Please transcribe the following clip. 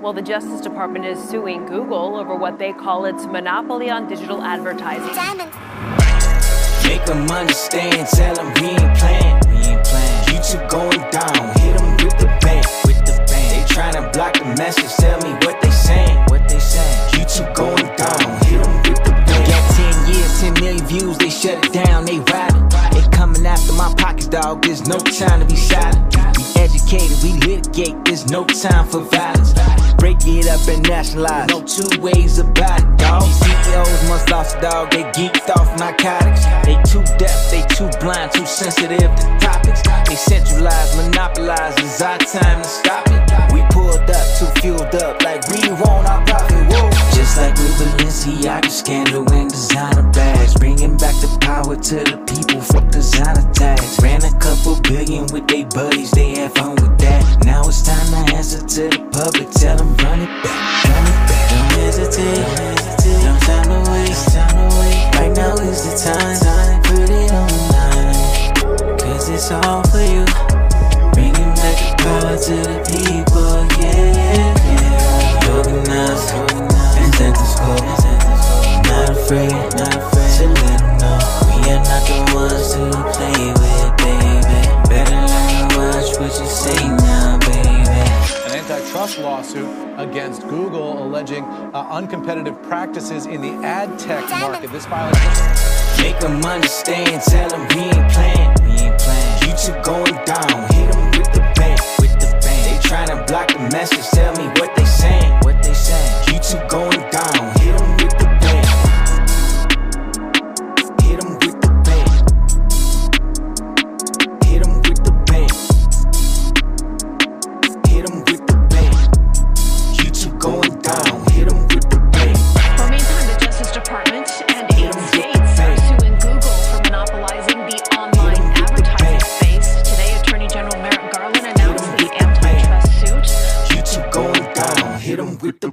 Well, the Justice Department is suing Google over what they call its monopoly on digital advertising. Diamond. Make them understand, tell them we ain't playing. We ain't playing. YouTube going down, hit them with the bang. With the bang. They tryna block the message, tell me what they saying. What they saying. YouTube going down, hit them with the bang. Got 10 years, 10 million views, they shut it down, they riding. They coming after my pockets, dog. There's no time to be silent. We litigate, there's no time for violence. Break it up and nationalize, no two ways about it, dog. These CEOs must lost, dog. They geeked off narcotics. They too deaf, they too blind, too sensitive to topics. They centralize, monopolize. It's our time to stop it. We pulled Balenciaga scandal and designer bags, bringing back the power to the people. Fuck designer tags. Ran a couple billion with they buddies, they had fun with that. Now it's time to answer to the public. Tell them run it back. Antitrust lawsuit against Google alleging uh, uncompetitive practices in the ad tech market. This violation. Make them understand, tell them we ain't playing. We ain't playing. YouTube going down, hit them with the bang. With the bang. They tryna block the message, tell me what they saying. What they saying. YouTube going with the